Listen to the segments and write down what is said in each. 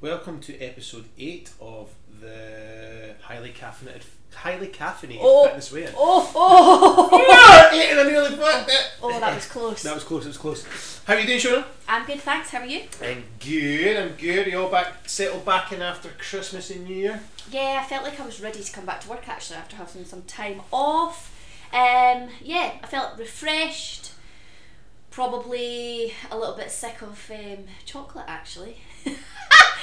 Welcome to episode eight of the highly caffeinated, highly caffeinated Oh. fitness way. Oh, oh, eight and I nearly fucked it. oh, that was close. That was close. It was close. How are you doing, Shona? I'm good, thanks. How are you? I'm good. I'm good. Are you all back, settled back in after Christmas and New Year? Yeah, I felt like I was ready to come back to work actually after having some time off. Um, yeah, I felt refreshed. Probably a little bit sick of um, chocolate actually.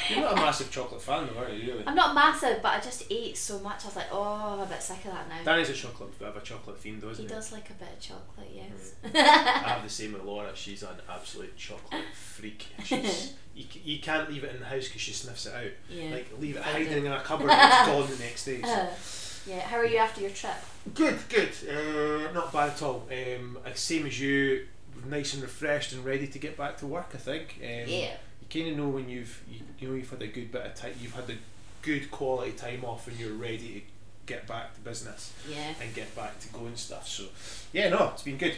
You're not a massive chocolate fan, though, are you? Really? I'm not massive, but I just ate so much. I was like, oh, I'm a bit sick of that now. Danny's a chocolate, bit of a chocolate fiend, though, isn't he he? does like a bit of chocolate, yes. I have the same with Laura. She's an absolute chocolate freak. She's, you, you can't leave it in the house because she sniffs it out. Yeah. Like leave it hiding in a cupboard and it's gone the next day. So. Uh, yeah, how are you after your trip? Good, good. Uh, not bad at all. Um, same as you, nice and refreshed and ready to get back to work. I think. Um, Yeah. You kind of know when you've you, you know you've had a good bit of time. You've had the good quality time off and you're ready to get back to business Yeah. and get back to going stuff. So yeah, no, it's been good.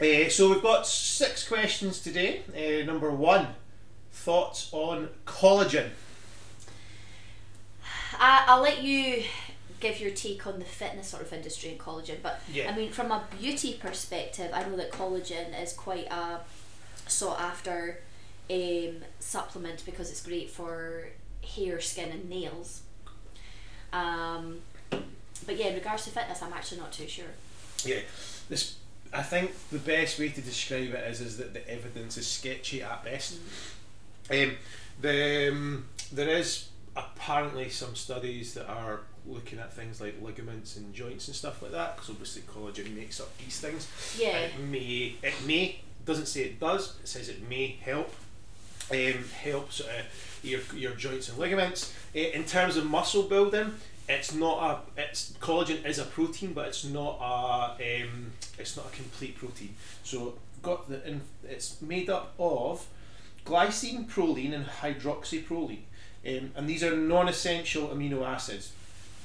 Uh, so we've got six questions today. Uh, number one, thoughts on collagen. I, I'll let you give your take on the fitness sort of industry and collagen, but Yeah. I mean, from a beauty perspective, I know that collagen is quite a sought after um, supplement because it's great for hair, skin, and nails. Um, but yeah, in regards to fitness, I'm actually not too sure. Yeah, this. I think the best way to describe it is is that the evidence is sketchy at best. Um, the um, there is apparently some studies that are looking at things like ligaments and joints and stuff like that because obviously collagen makes up these things. Yeah. It may it may doesn't say it does. It says it may help. Um, help sort of your your joints and ligaments. Uh, in terms of muscle building, it's not a it's collagen is a protein, but it's not a um, it's not a complete protein. So got the in, it's made up of glycine, proline, and hydroxyproline, um, and these are non-essential amino acids.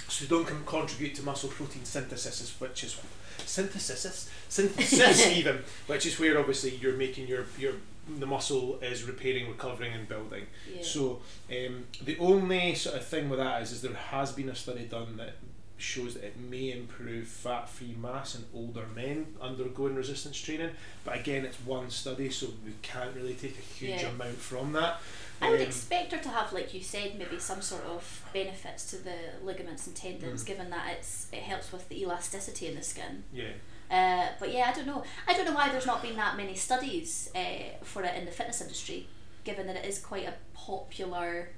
So they don't con- contribute to muscle protein synthesis, which is synthesis, synthesis even, which is where obviously you're making your your the muscle is repairing, recovering, and building. Yeah. So um, the only sort of thing with that is, is there has been a study done that shows that it may improve fat-free mass in older men undergoing resistance training. But again, it's one study, so we can't really take a huge Yeah. amount from that. I would Um, expect her to have, like you said, maybe some sort of benefits to the ligaments and tendons, Mm. given that it's it helps with the elasticity in the skin. yeah. Uh, but yeah, I don't know. I don't know why there's not been that many studies uh, for it in the fitness industry, given that it is quite a popular,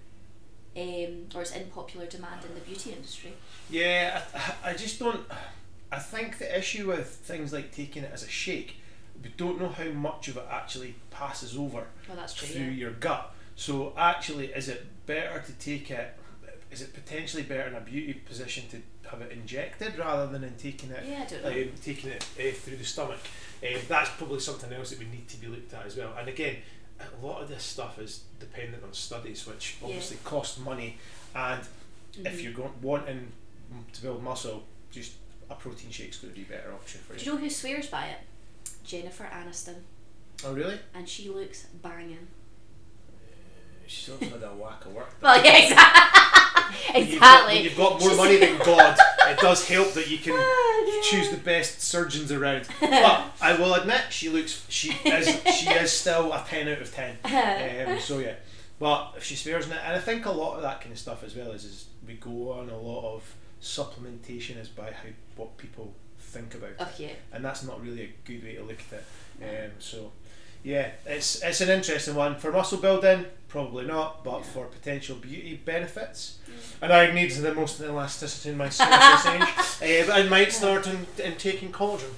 um, or it's in popular demand in the beauty industry. Yeah, I, I just don't. I think the issue with things like taking it as a shake, we don't know how much of it actually passes over Well, true. through Yeah. your gut. So actually, is it better to take it? Is it potentially better in a beauty position to have it injected rather than in taking it? Yeah, I don't know. Um, taking it uh, through the stomach. Um, that's probably something else that we need to be looked at as well. And again, a lot of this stuff is dependent on studies, which Yeah. obviously cost money. And if Mhm. you're going, wanting to build muscle, just a protein shake's going to be a better option for you. Do you. you know who swears by it? Jennifer Aniston, Oh really? and she looks banging. She's also had a whack of work. Well, yeah, exactly. When you've got- exactly. When you've got more money than God, it does help that you can yeah. choose the best surgeons around. But I will admit, she looks, she is, she is still a ten out of ten. Um, so yeah, but if she swears in it, and I think a lot of that kind of stuff as well is, is we go on a lot of supplementation is by how what people think about it, Oh yeah. and that's not really a good way to look at it. Um, so yeah, it's it's an interesting one for muscle building, probably not, but Yeah. for potential beauty benefits. Mm. And I need the most elasticity in my skin at this age. Uh, but I might start in, in taking collagen.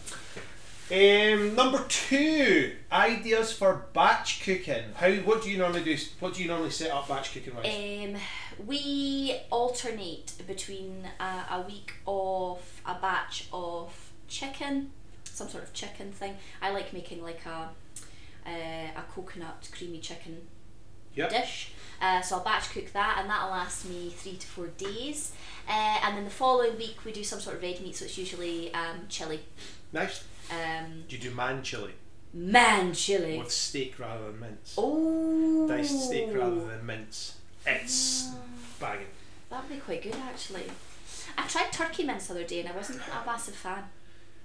Um, number two, ideas for batch cooking. How? What do you normally do? What do you normally set up batch cooking wise? Um, we alternate between a, a week of a batch of chicken, some sort of chicken thing. I like making like a uh, a coconut creamy chicken Yep. dish. Uh, so I'll batch cook that, and that'll last me three to four days. Uh, and then the following week we do some sort of red meat, so it's usually um, chili. Nice. Um, Do you do man chili man chili. with steak rather than mince? Oh. Diced steak rather than mince. It's Mm, banging. That'd be quite good actually. I tried turkey mince the other day and I wasn't a massive fan.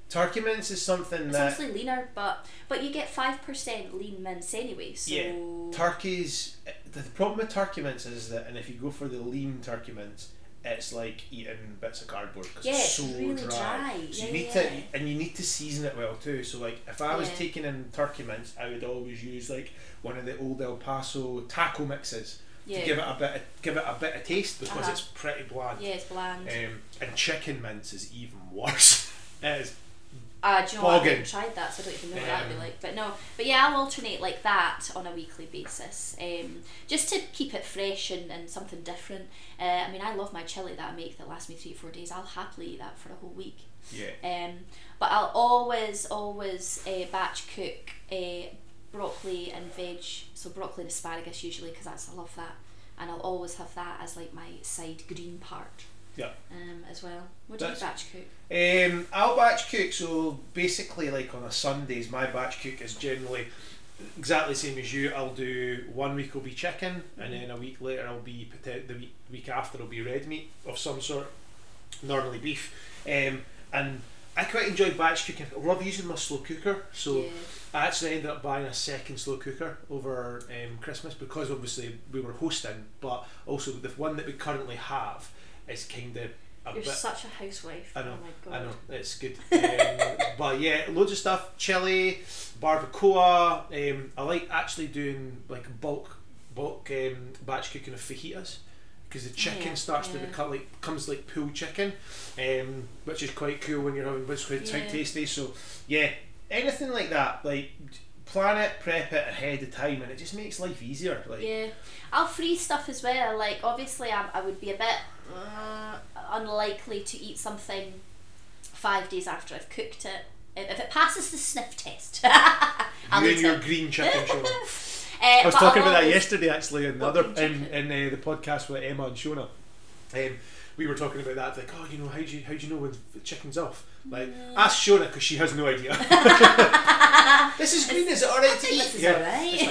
Turkey mince is something It's that obviously leaner, but but you get five percent lean mince anyway. So Yeah, turkeys. The problem with turkey mince is that, and if you go for the lean turkey mince, it's like eating bits of cardboard because Yeah, it's it's so really dry. dry. So Yeah, you need yeah. to, and you need to season it well too. So like, if I was taking in turkey mince, I would always use like one of the old El Paso taco mixes yeah, to give it a bit, of, give it a bit of taste because Uh-huh. it's pretty bland. yeah, it's bland. Um, and chicken mince is even worse. it is Uh, do you know what? I haven't tried that, so I don't even know what that would be Um, like. But no, but yeah, I'll alternate like that on a weekly basis, um, just to keep it fresh and, and something different. Uh, I mean, I love my chili that I make that lasts me three four days. I'll happily eat that for a whole week. yeah. Um, but I'll always always uh, batch cook uh, broccoli and veg. So broccoli and asparagus usually because I love that, and I'll always have that as like my side green part. Yeah. Um, as well. What do That's- you batch cook? Um, I'll batch cook. So basically, like on a Sundays, my batch cook is generally exactly the same as you. I'll do one week will be chicken, and then a week later I'll be. The week, week after will be red meat of some sort, normally beef. Um, and I quite enjoy batch cooking. I love using my slow cooker. So yeah. I actually ended up buying a second slow cooker over um, Christmas because obviously we were hosting, but also the one that we currently have is kind of a You're bit. such a housewife. I know, Oh my god. I know, it's good. Um, but yeah, loads of stuff. Chili, barbacoa. Um, I like actually doing like bulk, bulk um, batch cooking of fajitas because the chicken Yeah, starts to yeah. become like comes like pulled chicken, um, which is quite cool when you're having which is quite Yeah. tasty. So yeah, anything like that, like plan it, prep it ahead of time, and it just makes life easier. Like Yeah, I'll freeze stuff as well. Like obviously, I, I would be a bit uh, unlikely to eat something five days after I've cooked it. If, if it passes the sniff test, I'll you eat and your it. green chicken show. Uh, I was but talking about that always- yesterday actually in the What other green in, in uh, the podcast with Emma and Shona. Um, we were talking about that like oh you know how do you how do you know when the chicken's off like ask Shona because she has no idea this is green is it alright to eat This is Yeah, it's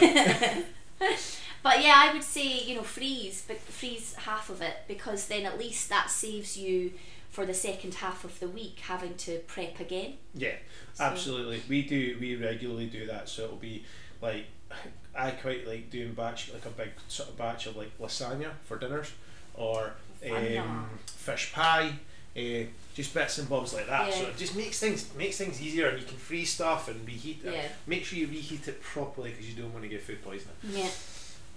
fine. But yeah, I would say you know freeze, but freeze half of it because then at least that saves you for the second half of the week having to prep again. yeah So- absolutely we do we regularly do that so it'll be like I quite like doing batch like a big sort of batch of like lasagna for dinners or um, fish pie uh, just bits and bobs like that so it just makes things makes things easier and you can freeze stuff and reheat it Yeah. make sure you reheat it properly because you don't want to get food poisoning Yeah.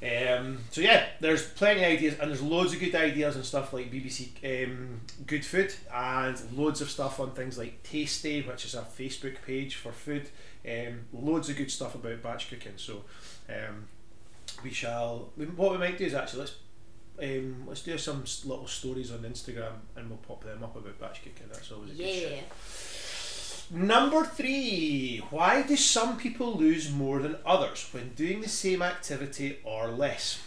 Um, so yeah there's plenty of ideas and there's loads of good ideas and stuff like BBC um, Good Food and loads of stuff on things like Tasty which is a Facebook page for food. Um, loads of good stuff about batch cooking. So um, we shall we, what we might do is actually let's um, let's do some little stories on Instagram and we'll pop them up about batch cooking. That's always a good shout. Number three, why do some people lose more than others when doing the same activity or less?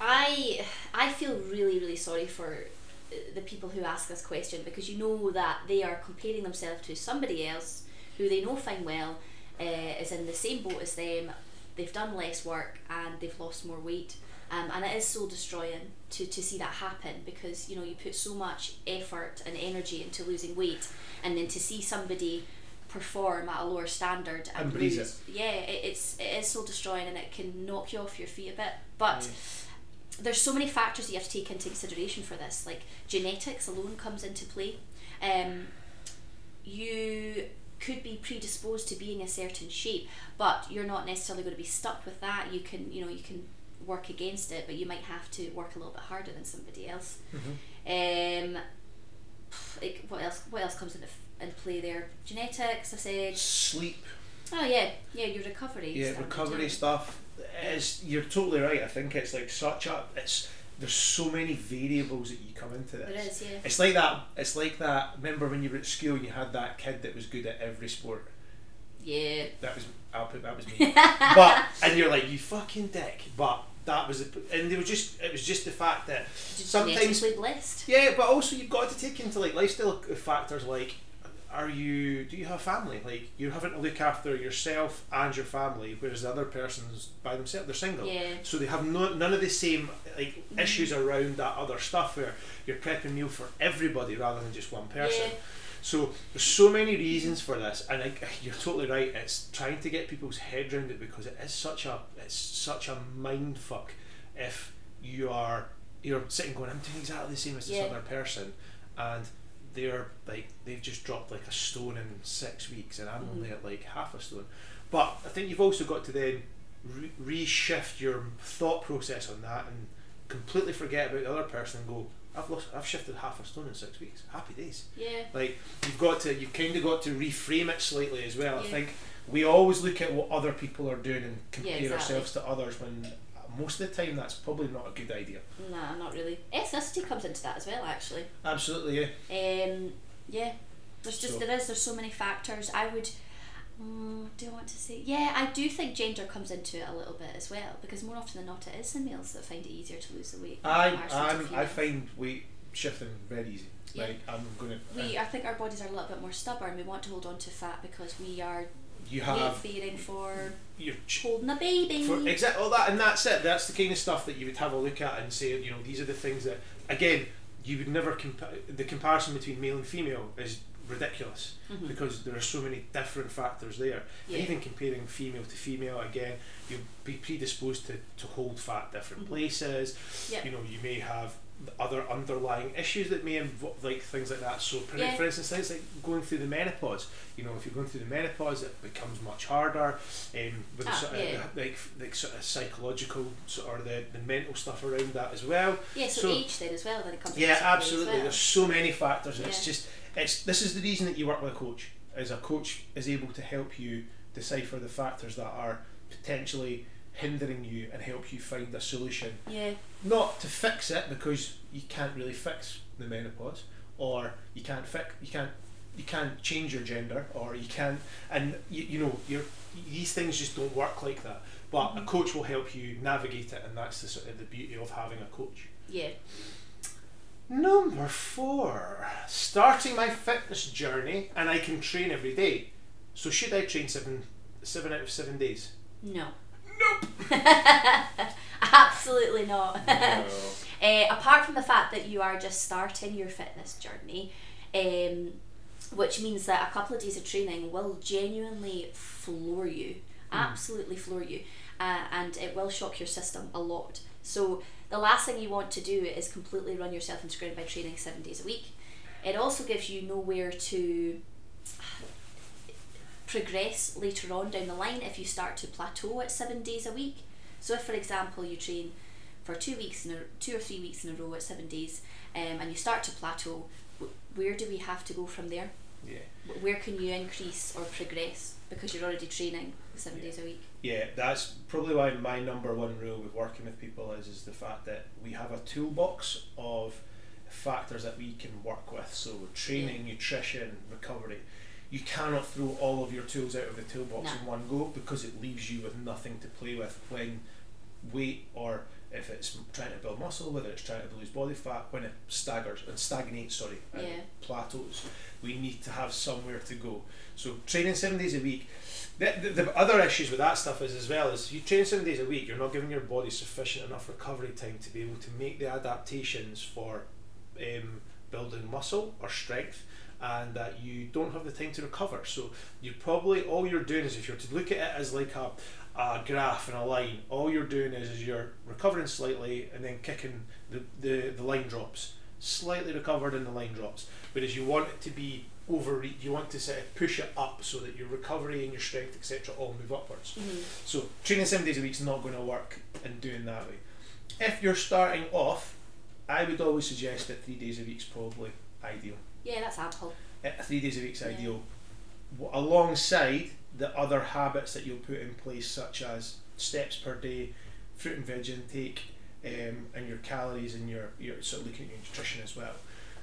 I I feel really really sorry for uh, the people who ask this question because you know that they are comparing themselves to somebody else who they know fine well uh, is in the same boat as them. They've done less work and they've lost more weight. Um, and it is soul destroying to, to see that happen because you know you put so much effort and energy into losing weight and then to see somebody perform at a lower standard and, lose yeah it, it's it is soul destroying and it can knock you off your feet a bit but there's so many factors that you have to take into consideration for this. Like genetics alone comes into play. Um, you could be predisposed to being a certain shape, but you're not necessarily going to be stuck with that. You can, you know, you can work against it, but you might have to work a little bit harder than somebody else. Um, like what else? What else comes into into play there? Genetics, I said. Sleep, Oh yeah, yeah, your recovery. yeah, recovery stuff. Is you're totally right. I think it's like such a it's there's so many variables that you come into this. There is, yeah. It's like that. It's like that. Remember when you were at school, and you had that kid that was good at every sport. Yeah. That was I'll put that was me. but and you're like you fucking dick. But that was the, and they were just it was just the fact that sometimes blessed. yeah, but also you've got to take into like lifestyle factors like are you do you have family like you're having to look after yourself and your family whereas the other person's by themselves they're single Yeah. so they have no, none of the same like issues mm. around that other stuff where you're prepping meal for everybody rather than just one person Yeah. So there's so many reasons for this and I, you're totally right it's trying to get people's head around it because it is such a it's such a mind fuck if you are you're sitting going I'm doing exactly the same as this Yeah. other person and they're like they've just dropped like a stone in six weeks and I'm only mm-hmm. at like half a stone but I think you've also got to then re- reshift your thought process on that and completely forget about the other person and go I've lost I've shifted half a stone in six weeks happy days Yeah. like you've got to you've kind of got to reframe it slightly as well I think we always look at what other people are doing and compare exactly. ourselves to others when most of the time that's probably not a good idea Nah, not really. Ethnicity comes into that as well, actually. absolutely yeah Um, yeah, there's just So- there is there's so many factors. I would. Mm, do I want to say? Yeah, I do think gender comes into it a little bit as well because more often than not, it is the males that find it easier to lose the weight. I I'm, I find weight shifting very easy Yeah. like I'm gonna we. I think our bodies are a little bit more stubborn. We want to hold on to fat because we are you have bearing for your ch- holding a baby. for exactly all that and that's it that's the kind of stuff that you would have a look at and say you know these are the things that again you would never compare the comparison between male and female is ridiculous Mhm. because there are so many different factors there Yeah. even comparing female to female again you'll be predisposed to, to hold fat different Mhm. places Yeah. you know you may have other underlying issues that may involve like things like that so for, Yeah. for instance things like going through the menopause you know if you're going through the menopause it becomes much harder um, with the Ah, sort of, yeah. like like sort of psychological sort or the, the mental stuff around that as well yeah, so, so- age then as well. Then it comes. yeah into play as absolutely well. there's so many factors and it's just it's this is the reason that you work with a coach is a coach is able to help you decipher the factors that are potentially hindering you and help you find a solution Yeah. not to fix it because you can't really fix the menopause or you can't fix you can't you can't change your gender or you can't and you, you know you're these things just don't work like that but a Mhm. coach will help you navigate it and that's the sort of the beauty of having a coach Yeah. Number four starting my fitness journey and i can train every day so should i train seven seven out of seven days No. nope Absolutely not. No. Uh, apart from the fact that you are just starting your fitness journey, um, which means that a couple of days of training will genuinely floor you, absolutely floor you, uh, and it will shock your system a lot. So the last thing you want to do is completely run yourself into ground by training seven days a week. It also gives you nowhere to progress later on down the line if you start to plateau at seven days a week. So if, for example, you train for two weeks in a, two or three weeks in a row at seven days, um, and you start to plateau, where do we have to go from there? yeah Where can you increase or progress because you're already training seven Yeah. days a week? Yeah, that's probably why my number one rule with working with people is is the fact that we have a toolbox of factors that we can work with. So training, nutrition, recovery. You cannot throw all of your tools out of the toolbox No. in one go because it leaves you with nothing to play with when weight or if it's trying to build muscle, whether it's trying to lose body fat, when it staggers and stagnates, sorry, and Yeah. plateaus, we need to have somewhere to go. So training seven days a week. The, the, the other issues with that stuff is as well is you train seven days a week, you're not giving your body sufficient enough recovery time to be able to make the adaptations for um, building muscle or strength, and that you don't have the time to recover. So you probably all you're doing is if you're to look at it as like a, a graph and a line, all you're doing is, is you're recovering slightly and then kicking the, the, the line drops. Slightly recovered and the line drops. Whereas you want it to be over you want to sort of push it up so that your recovery and your strength etc all move upwards so training seven days a week is not going to work and doing that way if you're starting off i would always suggest that three days a week is probably ideal Yeah, that's ample. uh, three days a week is Yeah. ideal w- alongside the other habits that you'll put in place such as steps per day fruit and veg intake um, and your calories and your, your sort of looking at your nutrition as well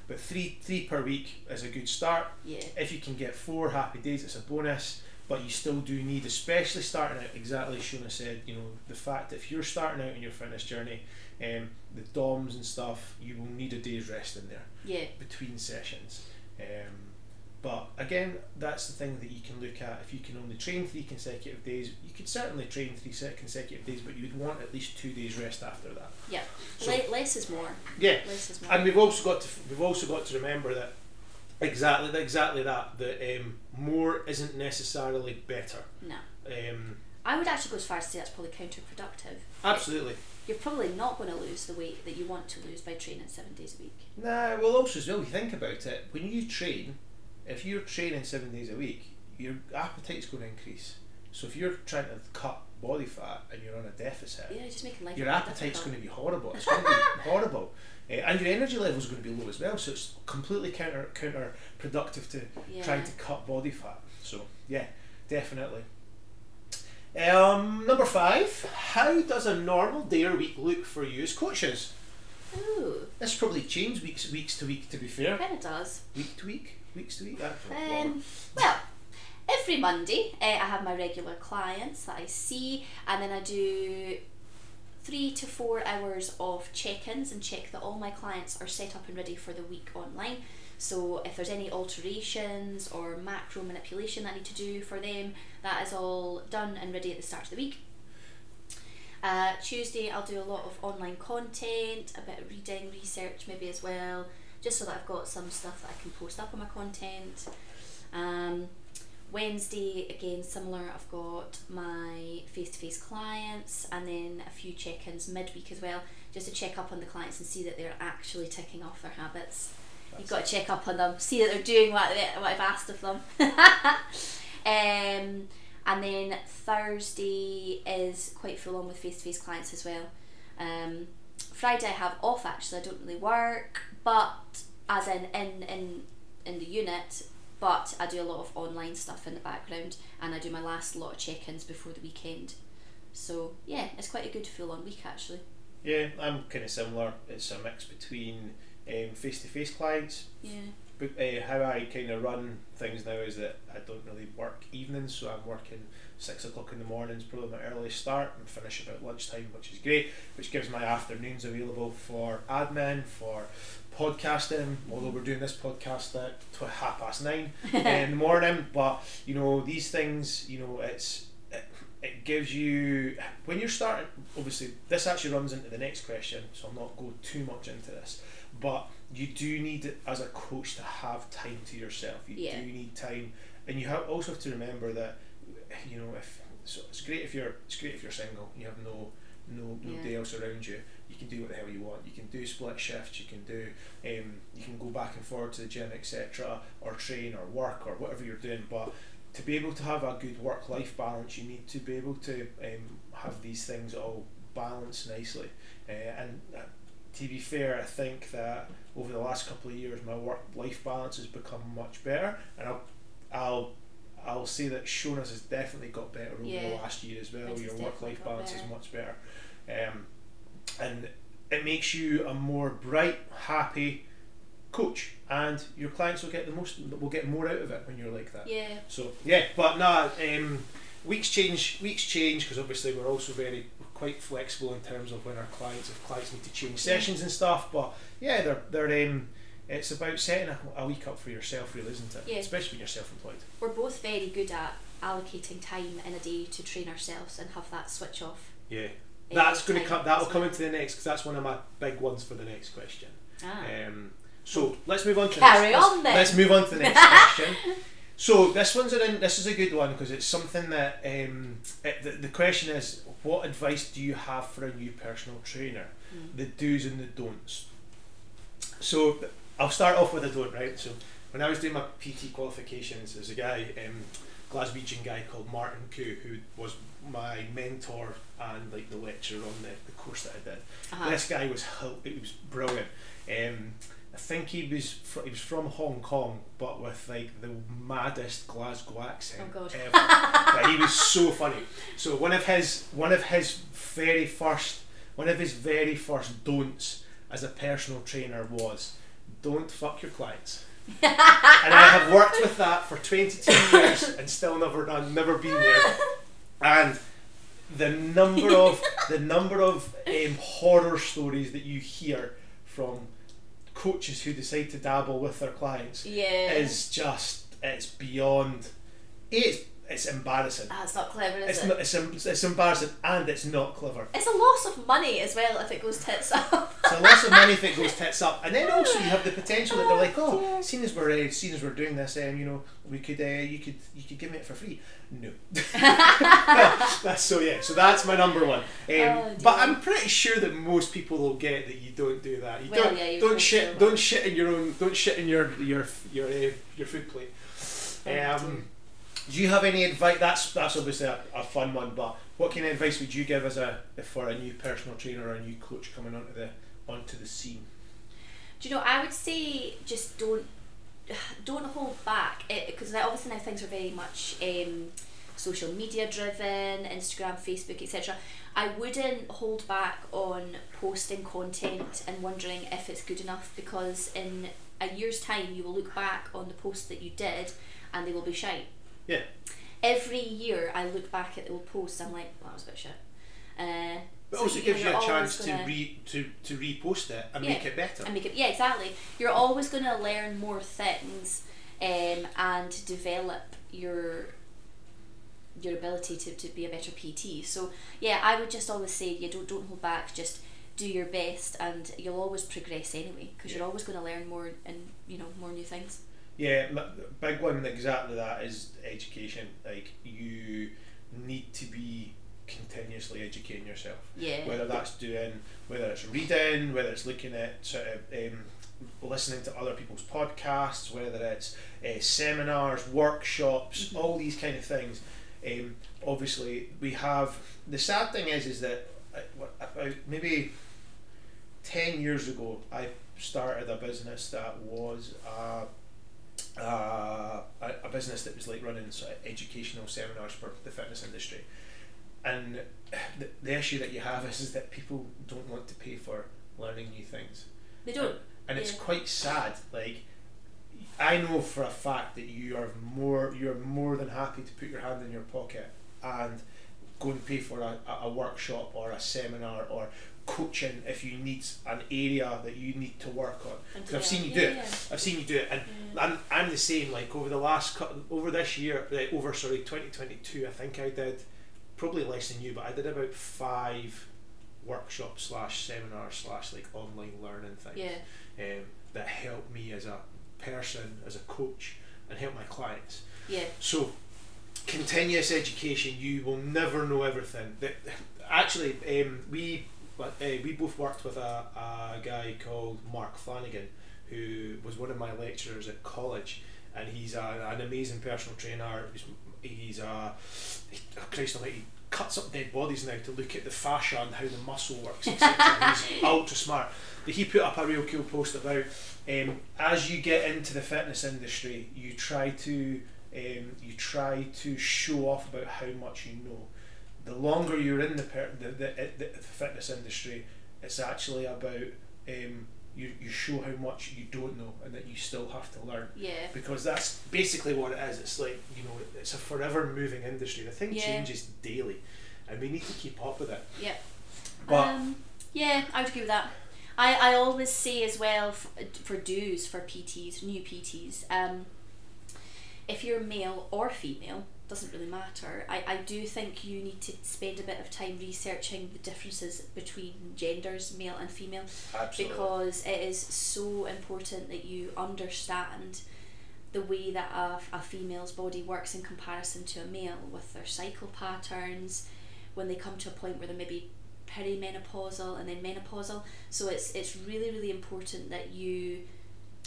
but three three per week is a good start Yeah. if you can get four happy days, it's a bonus. But you still do need, especially starting out, exactly as Shona said, you know, the fact if you're starting out in your fitness journey, um, the DOMs and stuff, you will need a day's rest in there Yeah. between sessions. Um, But again, that's the thing that you can look at. If you can only train three consecutive days, you could certainly train three se- consecutive days, but you'd want at least two days rest after that. Yeah. So- Le- less is more. Yeah, Less is more. and we've also got to we've also got to remember that exactly exactly that that um, more isn't necessarily better. no. Um, I would actually go as far as to say that's probably counterproductive. absolutely. You're probably not going to lose the weight that you want to lose by training seven days a week. Nah, well, also as well, you think about it. When you train, if you're training seven days a week, your appetite's going to increase. So if you're trying to cut body fat and you're on a deficit, Yeah, just making life. your appetite's going to be horrible. It's going to be horrible, uh, and your energy levels are going to be low as well. So it's completely counter counterproductive to Yeah. trying to cut body fat. So yeah, definitely. Um, number five. How does a normal day or week look for you as coaches? Ooh, This probably changes weeks weeks to week. To be fair, kind of does. week to week, weeks to week. Um, well, every Monday uh, I have my regular clients that I see, and then I do three to four hours of check-ins and check that all my clients are set up and ready for the week online. So if there's any alterations or macro manipulation that I need to do for them, that is all done and ready at the start of the week. Uh, Tuesday, I'll do a lot of online content, a bit of reading, research maybe as well, just so that I've got some stuff that I can post up on my content. Um, Wednesday, again, similar, I've got my face to face clients and then a few check ins midweek as well, just to check up on the clients and see that they're actually ticking off their habits. You've got to check up on them, see that they're doing what, they, what I've asked of them. um, and then Thursday is quite full on with face to face clients as well. Um, Friday I have off actually, I don't really work, but as in in in, in the unit, but I do a lot of online stuff in the background and I do my last lot of check ins before the weekend. So yeah, it's quite a good full on week actually. Yeah, I'm kind of similar. It's a mix between face to face clients. Yeah. But uh, how I kind of run things now is that I don't really work evenings, so I'm working six o'clock in the mornings, probably my earliest start, and finish about lunchtime, which is great. Which gives my afternoons available for admin, for podcasting. Although we're doing this podcast at tw- half past nine in the morning, but you know these things, you know, it's it, it gives you when you're starting. Obviously, this actually runs into the next question, so I'll not go too much into this. But you do need, as a coach, to have time to yourself. You Yeah. do need time, and you have also have to remember that, you know, if so, it's great if you're it's great if you're single. You have no no Yeah. nobody else around you. You can do what the hell you want. You can do split shifts. You can do um, you can go back and forward to the gym, etc., or train or work or whatever you're doing. But to be able to have a good work life balance, you need to be able to um, have these things all balanced nicely. Uh, and uh, to be fair, I think that over the last couple of years, my work life balance has become much better, and I'll I'll I'll say that Shona's has definitely got better over the last year as well. Your work life balance is much better, um, and it makes you a more bright, happy coach, and your clients will get the most will get more out of it when you're like that. Yeah. So yeah, but nah, um, weeks change. Weeks change because obviously we're also very quite flexible in terms of when our clients if clients need to change sessions and stuff. But yeah, they're they're um, it's about setting a, a week up for yourself, really, isn't it? Yeah. Especially when you're self-employed. We're both very good at allocating time in a day to train ourselves and have that switch off. Yeah. uh, That's going to come. That'll come into the next because that's one of my big ones for the next question. Ah. Um, so let's move on to Carry the next, on then. Let's move on to the next question. So this one's an, this is a good one because it's something that um, it, the, the question is what advice do you have for a new personal trainer? Mm. The do's and the don'ts. So I'll start off with a don't, right? So when I was doing my PT qualifications, there's a guy, um, Glaswegian guy called Martin Koo, who was my mentor and like the lecturer on the, the course that I did. Uh-huh. This guy was he was brilliant. Um, I think he was fr- he was from Hong Kong, but with like the maddest Glasgow accent Oh, God. ever. but he was so funny. So one of his one of his very first one of his very first don'ts as a personal trainer was don't fuck your clients. and I have worked with that for 22 years and still never done, never been there. And the number of the number of um, horror stories that you hear from coaches who decide to dabble with their clients Yeah. is just it's beyond. It's it's embarrassing. Ah, it's not clever, is It's it? not, it's, it's embarrassing and it's not clever. It's a loss of money as well if it goes tits up. It's a loss of money if it goes tits up, and then also you have the potential that they're like, Oh, oh, dear. seeing as we're uh, seeing as we're doing this, um, you know, we could uh, you could you could give me it for free. No, that's so yeah. So that's my number one. Um, Oh, but. I'm pretty sure that most people will get that you don't do that. You Well, don't yeah, don't shit don't shit in your own don't shit in your your your uh, your food plate. Oh, Um, do you have any advice? That's that's obviously a, a fun one, but what kind of advice would you give as a for a new personal trainer or a new coach coming onto the onto the scene? Do you know? I would say just don't don't hold back because obviously now things are very much um, social media driven, Instagram, Facebook, etc. I wouldn't hold back on posting content and wondering if it's good enough because in a year's time you will look back on the post that you did and they will be shite. Yeah. Every year I look back at the old posts. I'm like, well, that was a bit shit. Uh, But so, also gives you a chance to re to, to repost it and Yeah. make it better. and make it yeah exactly you're always going to learn more things um, and develop your your ability to, to be a better PT so yeah I would just always say you don't don't hold back just do your best and you'll always progress anyway because Yeah. you're always going to learn more and you know more new things Yeah, big one exactly that is education. Like you need to be continuously educating yourself. yeah Whether that's doing, whether it's reading, whether it's looking at sort of um, listening to other people's podcasts, whether it's uh, seminars, workshops, Mhm. all these kind of things. Um, obviously, we have the sad thing is is that uh, about maybe ten years ago, I started a business that was. Uh, uh, a, a business that was like running sort of educational seminars for the fitness industry, and the, the issue that you have is, is that people don't want to pay for learning new things, they don't and it's Yeah. quite sad. Like I know for a fact that you are more you're more than happy to put your hand in your pocket and go and pay for a, a workshop or a seminar or coaching if you need an area that you need to work on. And 'Cause I've seen you yeah, do it. yeah. I've seen you do it, and Yeah. I'm, I'm the same. Like over the last over this year, uh, over sorry, twenty twenty two. I think I did probably less than you, but I did about five workshops slash seminars slash like online learning things yeah um, that helped me as a person, as a coach, and help my clients. yeah So, continuous education. You will never know everything. The- Actually, um, we uh, we both worked with a, a guy called Mark Flanagan, who was one of my lecturers at college, and he's a, an amazing personal trainer. He's, he's a he, oh, Christ Almighty, cuts up dead bodies now to look at the fascia and how the muscle works, etc. he's ultra smart. But he put up a real cool post about um, as you get into the fitness industry, you try to um, you try to show off about how much you know. The longer you're in the per- the, the, the, the fitness industry, it's actually about um, you, you show how much you don't know and that you still have to learn yeah because that's basically what it is. It's like you know, it's a forever moving industry. The thing Yeah. changes daily, and we need to keep up with it. yeah But um, yeah, I would agree with that. I, I always say as well for, for dues for PTs, new PTs, um, if you're male or female, doesn't really matter. I, I do think you need to spend a bit of time researching the differences between genders, male and female, absolutely, because it is so important that you understand the way that a, a female's body works in comparison to a male with their cycle patterns when they come to a point where they're maybe perimenopausal and then menopausal. So it's it's really really important that you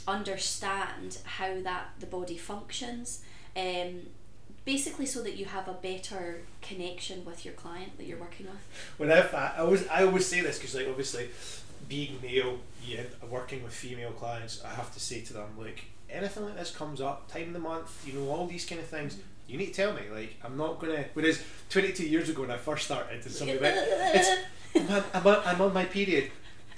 understand how that the body functions. Um, basically so that you have a better connection with your client that you're working with when I, I always I always say this because like obviously being male, yeah, working with female clients, I have to say to them like anything like this comes up, time of the month, you know, all these kind of things. Mm-hmm. You need to tell me. Like I'm not gonna. Whereas 22 years ago when I first started, and somebody went, it's, I'm, on- I'm, on, I'm on my period.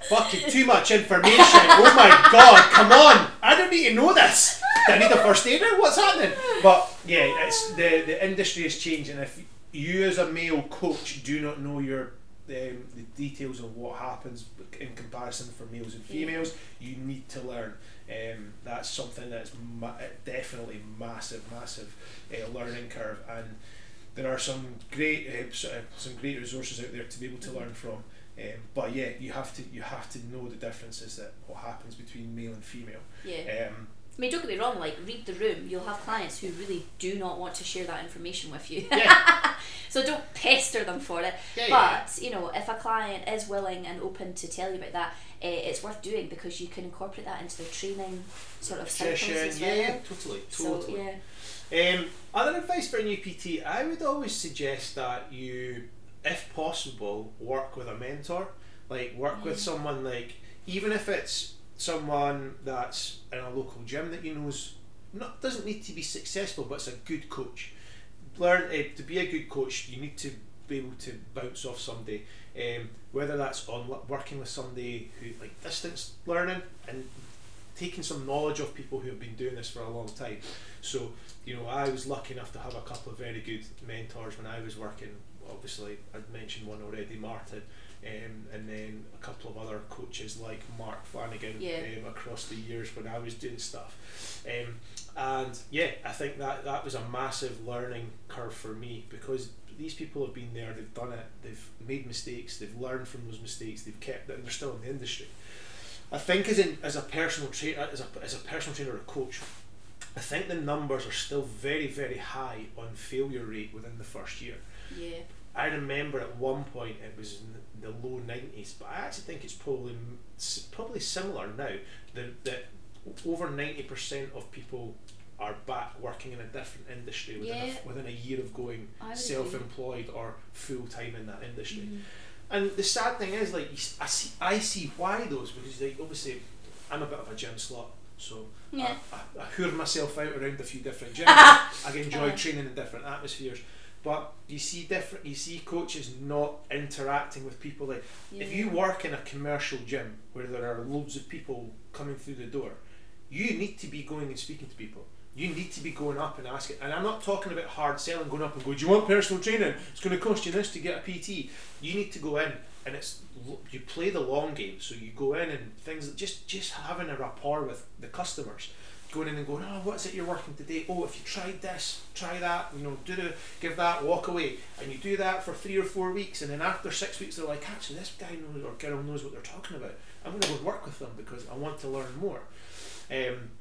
Fucking too much information. Oh my god, come on! I don't need to know this. Do I need a first aider? What's happening? But yeah, it's the the industry is changing. If you as a male coach do not know your um, the details of what happens in comparison for males and females. You need to learn. Um, that's something that's ma- definitely massive, massive uh, learning curve, and there are some great uh, of- some great resources out there to be able to learn from. Um, but yeah, you have to you have to know the differences that what happens between male and female. Yeah. Um, I mean, don't get me wrong. Like, read the room. You'll have clients who really do not want to share that information with you. Yeah. so don't pester them for it. Yeah, yeah, but you know, if a client is willing and open to tell you about that, uh, it's worth doing because you can incorporate that into their training sort of cycles yeah, well. yeah, totally, totally. So yeah, Um, other advice for a new PT, I would always suggest that you, if possible, work with a mentor. Like work with Mm. someone like even if it's someone that's in a local gym that you know's not doesn't need to be successful, but it's a good coach. Learn uh, to be a good coach. You need to be able to bounce off somebody. Um, whether that's on working with somebody who like distance learning and taking some knowledge of people who have been doing this for a long time. So you know, I was lucky enough to have a couple of very good mentors when I was working. Obviously, I'd mentioned one already, Martin, um, and then a couple of other coaches like Mark Flanagan Yeah. um, across the years when I was doing stuff. Um, and yeah, I think that that was a massive learning curve for me because these people have been there, they've done it, they've made mistakes, they've learned from those mistakes, they've kept it, and they're still in the industry. I think as in as a personal trainer, as a as a personal trainer or a coach, I think the numbers are still very very high on failure rate within the first year. yeah, I remember at one point it was in the low nineties, but I actually think it's probably probably similar now. That that over ninety percent of people are back working in a different industry within a, Yeah. f- within a year of going self-employed or full time in that industry. Mhm. And the sad thing is, like, I see, I see why those because, like, obviously, I'm a bit of a gym slut, so Yeah. I, I, I hoor myself out around a few different gyms. I enjoy Uh. training in different atmospheres, but you see different, you see coaches not interacting with people. Like, yeah. if you work in a commercial gym where there are loads of people coming through the door, you need to be going and speaking to people. You need to be going up and asking. And I'm not talking about hard selling, going up and go, Do you want personal training? It's going to cost you this to get a PT. You need to go in and it's you play the long game. So you go in and things just just having a rapport with the customers. Going in and going, oh, what's it you're working today? Oh, if you tried this, try that, you know, do the, give that, walk away, and you do that for three or four weeks, and then after six weeks, they're like, actually, this guy knows or girl knows what they're talking about. I'm going to go work with them because I want to learn more. Um,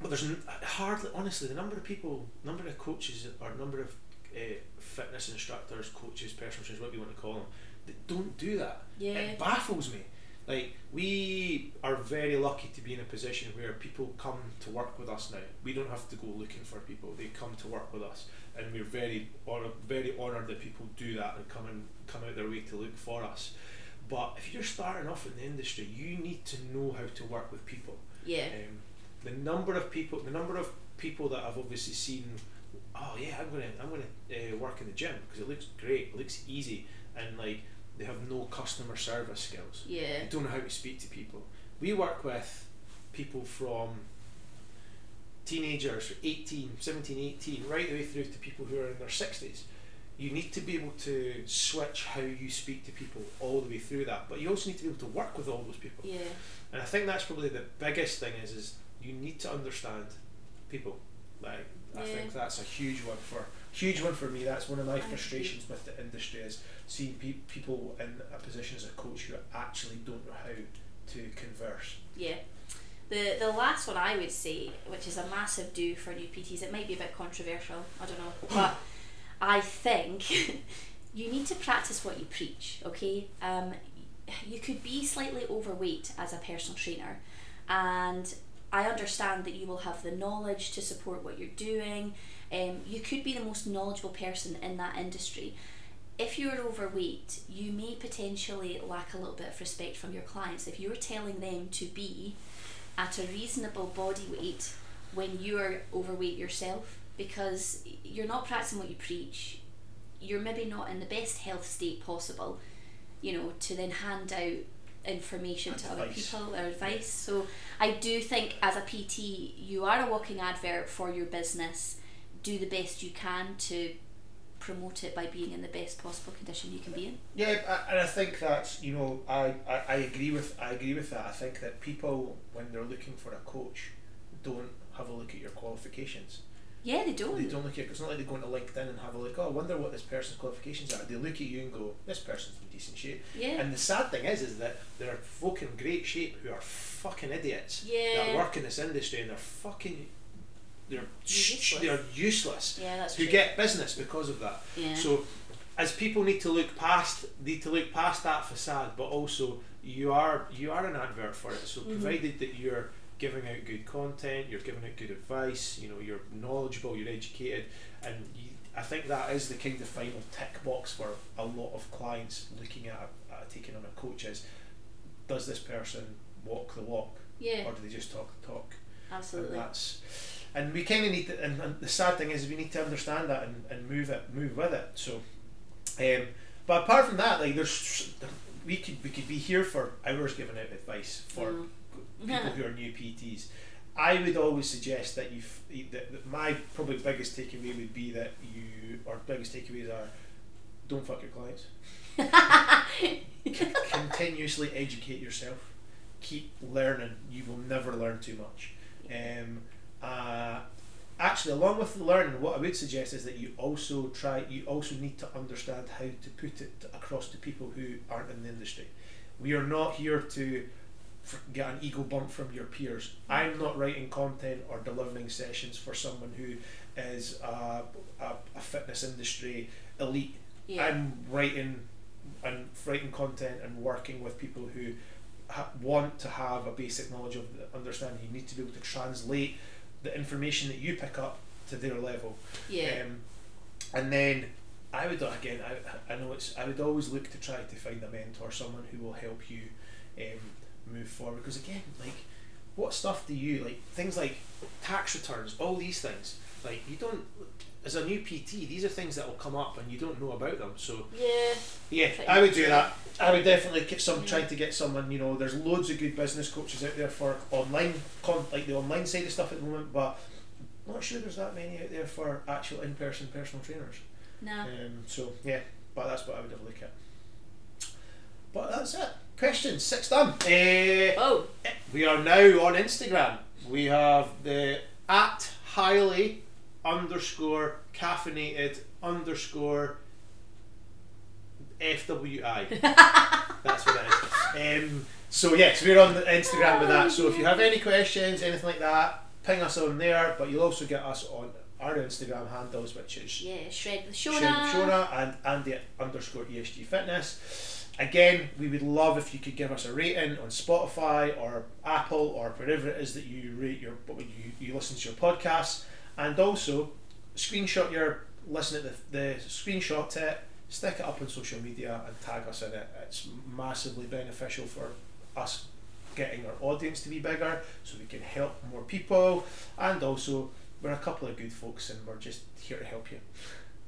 but there's n- hardly, honestly, the number of people, number of coaches, or number of uh, fitness instructors, coaches, personal trainers, whatever you want to call them, that don't do that. yeah, It baffles me. Like we are very lucky to be in a position where people come to work with us now. We don't have to go looking for people; they come to work with us, and we're very honoured, very honoured that people do that and come and come out their way to look for us. But if you're starting off in the industry, you need to know how to work with people. yeah, Um, the number of people, the number of people that I've obviously seen, oh yeah, I'm gonna, I'm gonna uh, work in the gym because it looks great, it looks easy, and like they have no customer service skills. yeah, They don't know how to speak to people. We work with people from teenagers, 18, 17, 18, right the way through to people who are in their 60s. You need to be able to switch how you speak to people all the way through that, but you also need to be able to work with all those people. yeah, And I think that's probably the biggest thing is is you need to understand people. Like I Yeah. think that's a huge one for huge one for me. That's one of my frustrations with the industry is seeing pe- people in a position as a coach who actually don't know how to converse. yeah. The the last one I would say, which is a massive do for new PTs, it might be a bit controversial. I don't know, but I think you need to practice what you preach. Okay, um, you could be slightly overweight as a personal trainer, and I understand that you will have the knowledge to support what you're doing. Um, you could be the most knowledgeable person in that industry. If you're overweight, you may potentially lack a little bit of respect from your clients. If you're telling them to be at a reasonable body weight when you're overweight yourself, because you're not practicing what you preach, you're maybe not in the best health state possible, you know, to then hand out information to other people or advice. So I do think as a PT, you are a walking advert for your business. Do the best you can to promote it by being in the best possible condition you can be in. Yeah, I- and I think that's you know I, I, I agree with I agree with that. I think that people when they're looking for a coach don't have a look at your qualifications. Yeah, they don't. They don't look at it. it's not like they go into LinkedIn and have a look. Oh, I wonder what this person's qualifications are. They look at you and go, this person's in decent shape. Yeah. And the sad thing is, is that there are folk in great shape who are fucking idiots Yeah. that work in this industry and they're fucking they're Useless. they're useless. yeah, that's who true. get business because of that. Yeah. So, as people need to look past, need to look past that facade, but also you are you are an advert for it. So, Mhm. provided that you're giving out good content, you're giving out good advice, you know, you're knowledgeable, you're educated, and you, I think that is the kind of final tick box for a lot of clients looking at, at taking on a coach is, does this person walk the walk, yeah, or do they just talk the talk? absolutely. And that's and we kind of need to and, and the sad thing is we need to understand that and, and move it move with it so um, but apart from that like there's we could we could be here for hours giving out advice for Mm. people who are new PTs I would always suggest that you that, that my probably biggest takeaway would be that you or biggest takeaways are don't fuck your clients continuously educate yourself. Keep learning. You will never learn too much. Um, uh, actually, along with the learning, what I would suggest is that you also try. You also need to understand how to put it across to people who aren't in the industry. We are not here to get an ego bump from your peers. I'm not writing content or delivering sessions for someone who is a, a, a fitness industry elite. yeah. I'm writing and writing content and working with people who ha- want to have a basic knowledge of the understanding. You need to be able to translate the information that you pick up to their level. yeah. Um, and then I would again, I, I know it's. I would always look to try to find a mentor, someone who will help you um, move forward. Because again, like, what stuff do you like? Things like tax returns, all these things. Like you don't. As a new PT, these are things that will come up and you don't know about them. So yeah. yeah, I would do that. I would definitely get some Yeah. trying to get someone. You know, there's loads of good business coaches out there for online, con- like the online side of stuff at the moment, but not sure there's that many out there for actual in-person personal trainers. No. Um, so yeah, but that's what I would have a look at. But that's it. Questions six done. Uh, Oh. we are now on Instagram. We have the at highly underscore caffeinated underscore FWI. That's what it is. Um, so yes, we're on the Instagram with that. So if you have any questions, anything like that, ping us on there. But you'll also get us on our Instagram handles, which is Yeah. Shred with Shona. Shona and Andy underscore ESG Fitness. Again, we would love if you could give us a rating on Spotify or Apple or wherever it is that you rate your you, you listen to your podcasts, and also screenshot your listen to the, the screenshot it, stick it up on social media, and tag us in it. It's massively beneficial for us getting our audience to be bigger, so we can help more people, and also we're a couple of good folks, and we're just here to help you.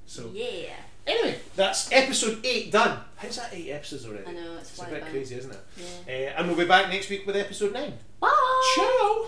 So Yeah. anyway, that's episode eight done. How's that eight episodes already? I know it's It's a bit crazy, isn't it? Yeah. Uh, and we'll be back next week with episode nine. Bye. Ciao.